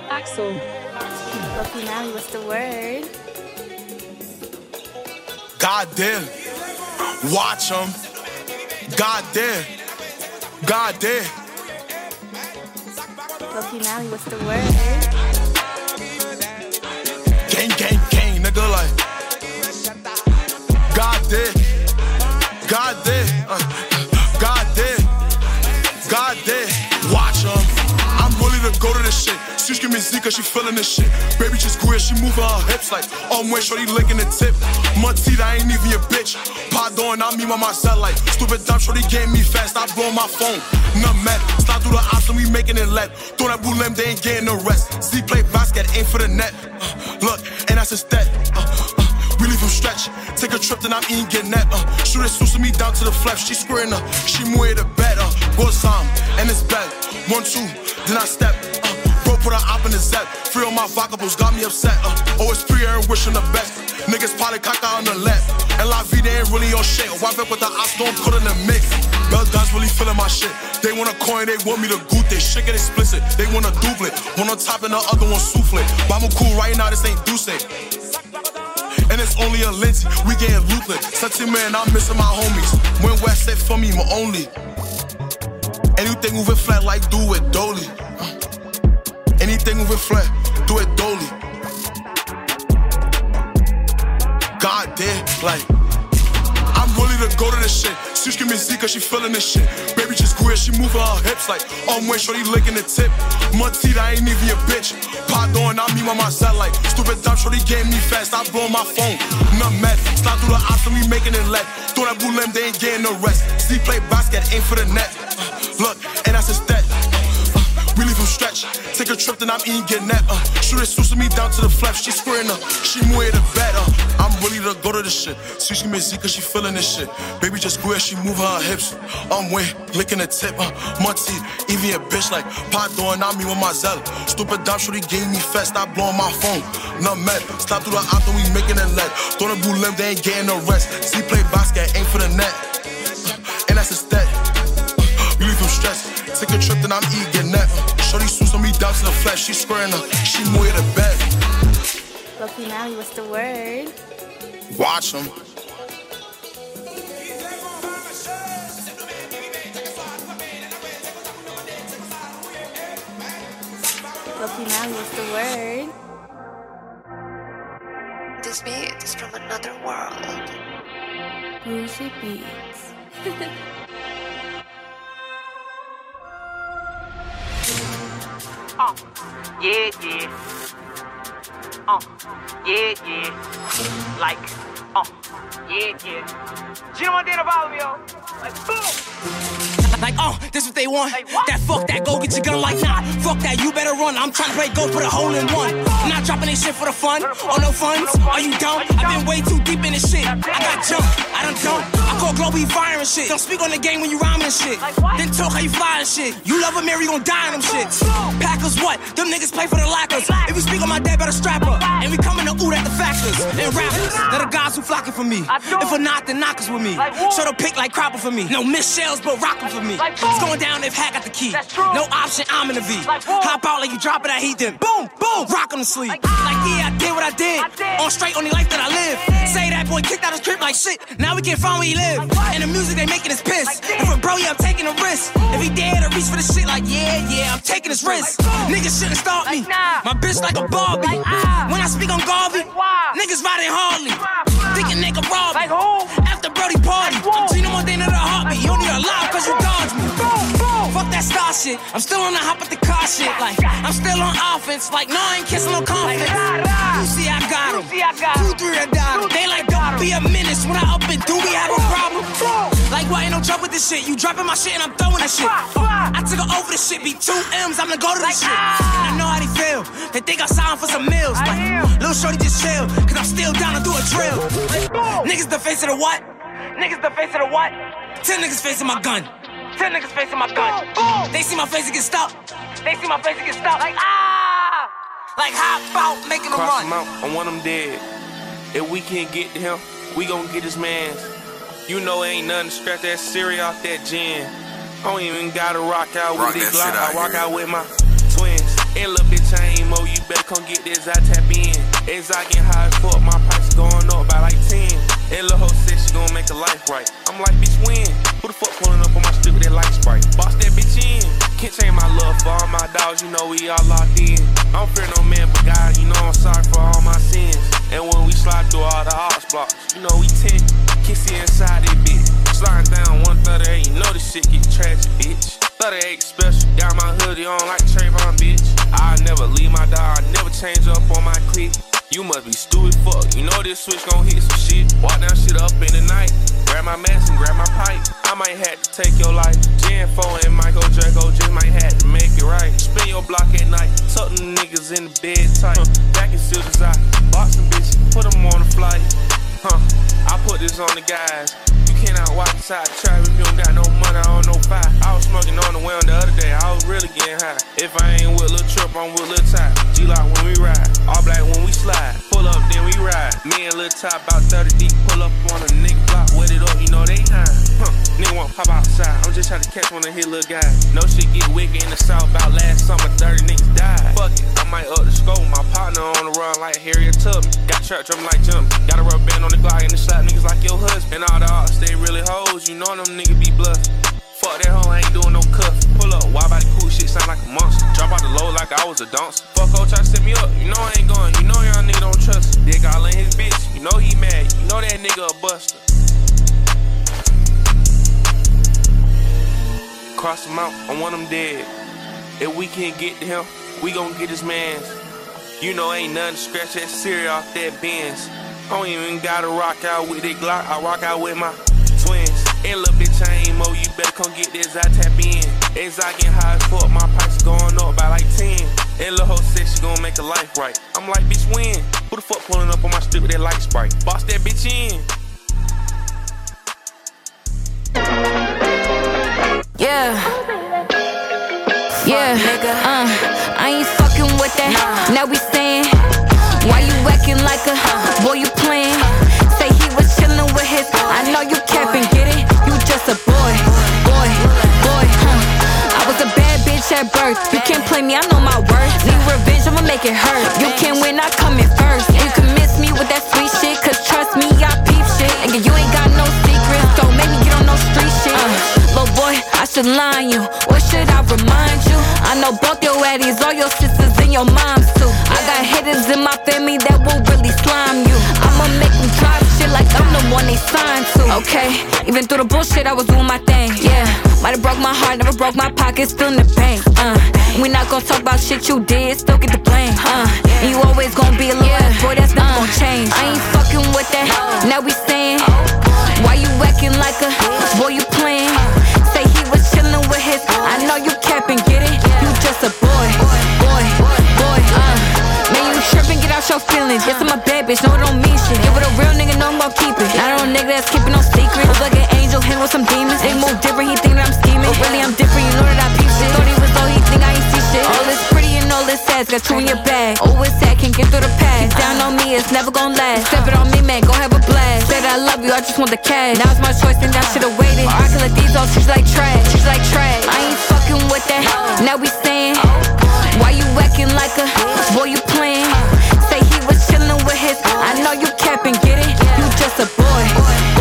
Axel. Loki Mally, what's the word? God damn. Watch them. God damn. God damn. Loki Mally, what's the word? Eh? Gang, gang, gang, nigga, like. Feeling this shit. Baby just queer, she moving her hips like oh when shorty licking the tip. Montita I ain't even your bitch. Pardon, I mean by myself like stupid dumb shorty gave me fast. I blow my phone. None mad. Slide through the and we making it let. Throw that blue limb, they ain't getting no rest. Z play basket, aim for the net. Uh, look, and that's a stat. Uh, uh, we leave him stretch. Take a trip, then I'm eating, get net. Uh, shoot it, suits me down to the flesh. She squaring up. She move the bed. Uh, go Sam, and it's bad. One, two, then I step. Put an op in the zap. Free on my vocables, got me upset. Uh, always free and wishing the best. Niggas probably caca on the left. And Vida ain't really your shit. Wipe up with the ops, don't put in the mix. Bell Dodge really feeling my shit. They want a coin, they want me to goot. They shit get explicit. They want a duplet. One on top and the other one souffle. I'm cool right now, this ain't Duce. And it's only a Lindsay, we getting ruthless. Such a man, I'm missing my homies. When West said for me, my only. Anything moving flat like do it dolly. Anything moving flat, do it dolly. God damn, like. I'm willing to go to this shit. She give me Z cause she feeling this shit. Baby just queer, she moving her hips like oh when shorty licking the tip. Montita ain't even a bitch. Pardon, I mean by myself like stupid dumb shorty gave me fast. I blow my phone. None met. Slide through the and we making it let. Throw that blue limb, they ain't getting no rest. Z play basket, aim for the net. Look, and that's a stat. Stretch. Take a trip, then I'm eating, get net. Uh, shoot it, suits me down to the flesh. She squaring up, she move the bet. Uh, I'm ready to go to this shit. See, she missy cause she feeling this shit. Baby just grew she move her hips. I'm way, licking the tip. Uh, teeth, even a bitch like pot doing on me with my zeal. Stupid dumb shorty gave me fast, stop blowing my phone. Nutmeg, stop through the anthem, we making it lead. Throwing a blue limb, they ain't getting no rest. See, play basket, aim for the net. Uh, and that's a. Uh, you leave from stress. Take a trip, then I'm eating that. Shorty suits on me down to the flesh. She squaring up, she move the bed. Loki Mally, what's the word? Watch them. Loki Mally, what's the word? This beat is from another world. Bougie beats. (laughs) yeah, yeah. Uh, yeah, yeah. Like, uh, yeah, yeah. You know me, yo? Like, boom. Like, oh, this what they want. That fuck that, go get your gun like nah. Fuck that, you better run. I'm trying to play go put a hole in one. I'm not dropping this shit for the fun or no funds. Are you dumb? I've been way too deep in this shit. I got jump, I done dump. I call Globey fire and shit. Don't speak on the game when you rhyming shit. Then talk how you fly and shit. You love a Mary, you gon' die in them shits. Packers what? Them niggas play for the lackers. If you speak on my dad, better strap up. And we coming to oot at the factors and rappers. They're the guys who flocking for me. If we're not, then knockers with me. Show the pick like Cropper for me. No miss shells, but rockin' for me. It's going down if Hack got the key. No option, I'm in the V. Hop out like you drop it, I heat them. Boom, boom, rock on the sleep. Like, yeah, I did what I did. On straight, only life that I live. Say that boy kicked out his crib like shit. Now we can't find where he live. And the music they making is piss. if a bro, yeah, I'm taking a risk. If he dare to reach for the shit, like, yeah, yeah, I'm taking his risk. Niggas shouldn't stop me. Nah. My bitch like a Barbie. When I speak on Garvey, niggas riding Harley. Thinking nigga rob me. After Brody party, I'm Gino Montana the heartbeat. You only alive cause you dodged me. Fuck that star shit. I'm still on the hop with the car shit. Like, I'm still on offense. Like, no, I ain't kissing no confidence. You see, I got him. Two, three, I got him. They like, don't be a menace. When I up and do, we have a problem. Like, why ain't no jump with this shit? You dropping my shit and I'm throwing this shit. I took her over this shit. Be two M's, I'm gonna go to this shit. And I know how they feel. They think I signed for some meals. Like, little shorty just chill. Cause I'm still down to do a drill. Niggas the face of the what? Niggas the face of the what? Ten niggas facing my gun. Ten niggas facing my gun. Boom. They see my face and get stopped. They see my face and get stopped. Like ah, like hop out, making them Cross run. him out, I want him dead. If we can't get to him, we gon' get his mans. You know ain't nothing to scratch that cereal off that gin. I don't even gotta rock out Rock with that this Glock. I rock here. out with my twins. And little bitch, I ain't mo. You better come get this. I tap in. As I get high as fuck, my price going up by like 10. And little hoe said she gon' make a life right. I'm like, bitch, when? Who the fuck pulling up on my strip with that light sprite? Boss that bitch in. Can't change my love for all my dogs. You know we all locked in. I don't fear no man but God. You know I'm sorry for all my sins. And when we slide through all the ops blocks, you know we 10. Kissy inside it, bitch. Sliding down 138, you know this shit get tragic, bitch. 38 special, got my hoodie on like Trayvon, bitch. I never leave my dog, I never change up on my clique. You must be stupid fuck, you know this switch gon' hit some shit. Walk down shit up in the night, grab my mask and grab my pipe. I might have to take your life. Jan 4 and Michael Draco just might have to make it right. Spin your block at night, tuck them niggas in the bed tight. Huh. Back in Silver's eye, box bitches, put them on the flight. Huh, I put this on the guys. You cannot walk inside the trap if you don't got no money, I don't know I was smoking on the well the other day, I was really getting high. If I ain't with Lil Trip, I'm with Lil Top. G-Lock when we ride, all black when we slide. Pull up, then we ride. Me and Lil Top about 30 deep, pull up on a nigga block, wet it up, you know they high. Huh, nigga won't pop outside, I'm just trying to catch one of his little guys. No shit get wicked in the south, about last summer, 30 niggas died. Fuck it, I might up the scope, my partner on the run like Harriet Tubman. Got church, I'm like jump. Got a rubber band on the Glock and the slap niggas like your husband. And all the odds, they really hoes, you know them niggas be bluff. Fuck that hoe, I ain't doing no cuff. Pull up, why body cool shit sound like a monster. Drop out the low like I was a dunce. Fuck hoe, try to set me up, you know I ain't going. You know y'all nigga don't trust. Dick all in his bitch, you know he mad. You know that nigga a buster. Cross him out, I want him dead. If we can't get to him, we gon' get his mans. You know ain't nothing scratch that cereal off that Benz. I don't even gotta rock out with that Glock, I rock out with my twins. And little bitch, I ain't better come get this, I tap in. As I get high as fuck, my price is going up by like 10. That little hoe said she gon' make a life right. I'm like, bitch, when? Who the fuck pulling up on my street with that light sprite? Boss that bitch in. Yeah. Yeah, uh, I ain't fucking with that. Now we saying, why you acting like a boy? You playing? Say he was chillin' with his. I know you capping, get it? Just a boy, boy, boy. Huh. I was a bad bitch at birth. You can't play me, I know my worth. Need revenge, I'ma make it hurt. You can win, I come in first. You can miss me with that sweet shit, cause trust me, I peep shit. And you ain't got no secrets, don't make me get on no street shit. Uh, little boy, I should line you. What should I remind you? I know both your addies, all your sisters and your moms too. I got hitters in my family that will really slime you. I'ma make them drop shit like I'm the one they signed to. Okay, even through the bullshit, I was doing my thing. Yeah, might have broke my heart, never broke my pocket, still in the bank. Uh, we not gonna talk about shit you did, still get the blame. Uh, and you always gonna be a little yeah. boy, that's never gonna change. I ain't fucking with that. Now we saying, why you acting like a boy? You playing? Say he was chillin' with his. I know you capping, get it? You just a boy, boy. Out your feelings. Yes, I'm a bad bitch, no, it don't mean shit. Give it a real nigga, know I'm gon' keep it. Not a nigga that's keeping no secrets. Look like an angel, hit with some demons. They move different, he think that I'm scheming. But really, I'm different, you know that I peep shit. Thought he was low, he think I ain't see shit. All this pretty and all this sad, got you in your bag. Always sad, can't get through the past. Keep down on me, it's never gon' last. Step it on me, man, go have a blast. Said I love you, I just want the cash. Now it's my choice, and I should've waited. I can let these all treat like trash, treat like trash. I ain't fucking with that. Now we saying, why you acting like a boy? You playing? Know you capping, get it? You just a boy.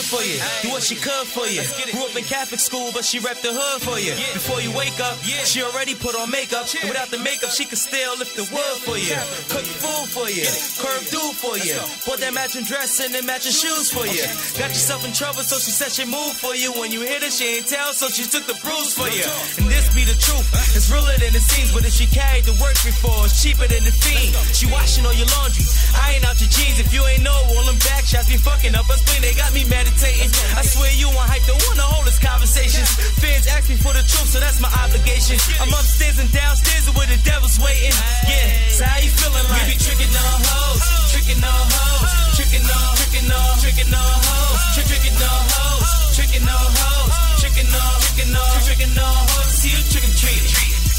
Good for you. Do what she could for you. Grew up in Catholic school, but she repped the hood for you. Before you wake up, she already put on makeup. And without the makeup, she could still lift the wood for you. Cook food for you. Curve dude for you. Bought that matching dress and then matching shoes for you. Got yourself in trouble, so she said she moved for you. When you hit her, she ain't tell, so she took the bruise for you. And this be the truth. It's realer than it seems, but if she carried the work before, it's cheaper than the fiend. She washing all your laundry. I ain't out your jeans. If you ain't know, all them back shots be fucking up us spleen. They got me meditating. I swear you want hype, don't wanna hold this conversations. Fans ask me for the truth, so that's my obligation. I'm upstairs and downstairs where the devil's waiting. Yeah, so how you feeling like? We be tricking all hoes, tricking all hoes, tricking all, tricking all, tricking all hoes, tricking all hoes, tricking all hoes, tricking all, tricking all, tricking all hoes. See you trick and treat.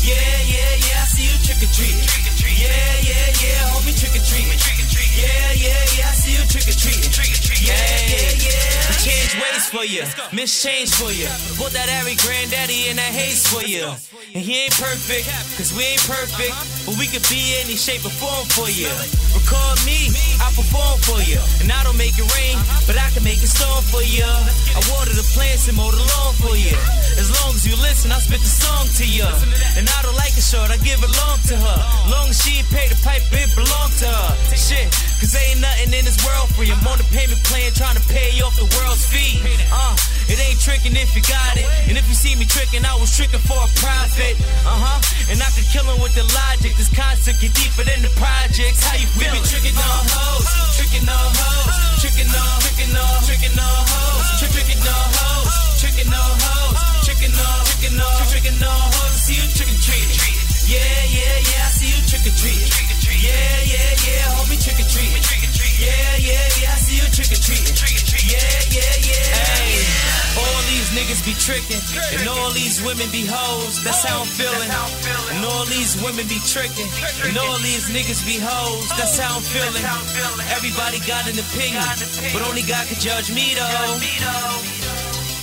Yeah, yeah, yeah, I see you trick or treat. Yeah, yeah, yeah, homie trick or treat. Yeah, yeah, yeah, I see you trick or treat. Yeah, yeah, yeah. I change ways for you, miss change for you. Bought that Ari granddaddy and that haze for you. And he ain't perfect, cause we ain't perfect, but we could be any shape or form for you. Record me, I perform for you. And I don't make it rain, but I can make it storm for you. I water the plants and mow the lawn for you. As long as you listen, I spit the song to you. And I don't like it short, I give it long to her. Long as she ain't pay the pipe, it belong to her. Shit, cause ain't nothing in this world for you. I'm on the payment plan trying to pay off the world's fee. Uh, it ain't tricking if you got it. And if you see me tricking, I was tricking for a profit. Uh huh. And I could kill 'em with the logic. This concept get deeper than the projects. How you feel? We be tricking all hoes, tricking all hoes, tricking all, tricking all, tricking all hoes, trick tricking all hoes, tricking all hoes, tricking all, tricking all, tricking all hoes. See you trick and treat. Yeah, yeah, yeah. I see you trick treat. Yeah, yeah, yeah. Homie trick or treat. Yeah, yeah, yeah. I see you trick or treat. Yeah, yeah, yeah. Hey, all these niggas be tricking, and all these women be hoes. That's how I'm feeling. And all these women be tricking, and all these niggas be hoes. That's how I'm feeling. Everybody got an opinion, but only God can judge me though.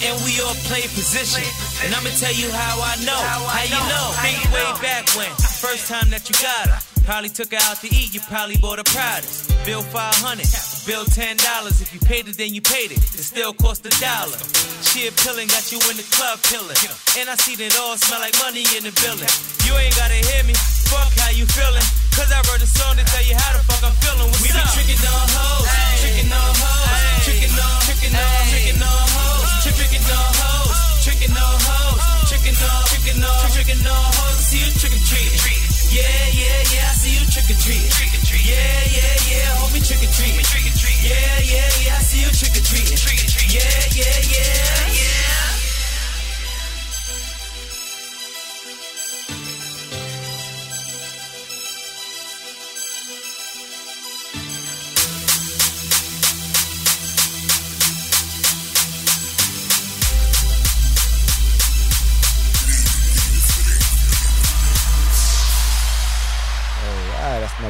And we all play position. And I'ma tell you how I know. How you know? Think way back when. First time that you got her. Probably took her out to eat, you probably bought a product. Bill 500, bill $10. If you paid it, then you paid it. It still cost a dollar. She a pillin', got you in the club pillin'. And I see that all smell like money in the building. You ain't gotta hear me, fuck how you feelin'. Cause I wrote a song to tell you how the fuck I'm feeling. What's we up? be trickin' on hoes, Trickin' on hoes, Trickin' on, trickin' on, trickin' on hoes, Trickin' on hoes, Trickin' on hoes, on, trickin' on, on hoes. See you trickin' treat. Yeah, yeah, yeah, I see you trick or treat. Yeah, yeah, yeah, homie trick or Yeah, yeah, yeah, I see you trick or Yeah, yeah, yeah, yeah.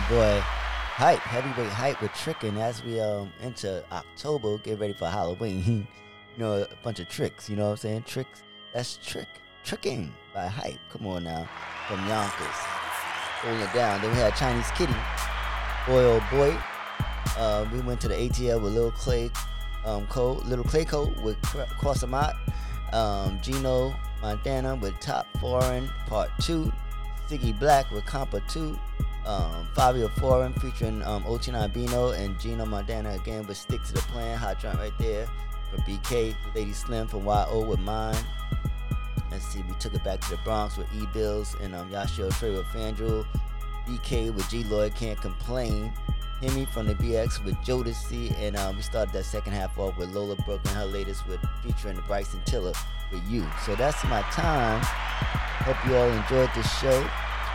Boy Hype, heavyweight hype with tricking as we um into October, get ready for Halloween. (laughs) you know, a bunch of tricks, you know what I'm saying? Tricks, that's trick. Tricking by hype. Come on now. From Yonkers. Holding it down. Then we had Chinese Kitty. Boy oh boy. Uh, we went to the ATL with Little Clay um Little Clay Cole with Crossamat. Um, Gino Montana with Top Foreign Part 2. Siggy Black with Compa 2 um, Fabio Foreign featuring um, Ochina Bino and Gino Montana again with Stick to the Plan, Hot Joint right there from BK, Lady Slim from YO with Mine. Let's see, we took it back to the Bronx with E Bills and um, Yashio Trey with FanDuel, BK with G Lloyd Can't Complain, Hemi from the BX with Jodeci, and um, we started that second half off with Lola Brooke and her latest with featuring Bryson Tiller with you. So that's my time. Hope you all enjoyed this show,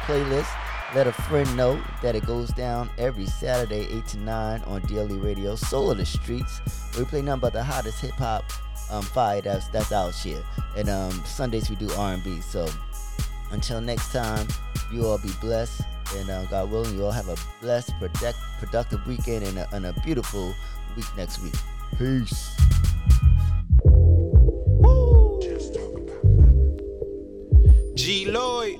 playlist. Let a friend know that it goes down every Saturday, 8 to 9 on DLE Radio, Soul of the Streets. We play nothing but the hottest hip hop um, fire that's, that's out here. And um, Sundays we do R&B. So until next time, you all be blessed. And uh, God willing, you all have a blessed, product, productive weekend and a, and a beautiful week next week. Peace. G Lloyd,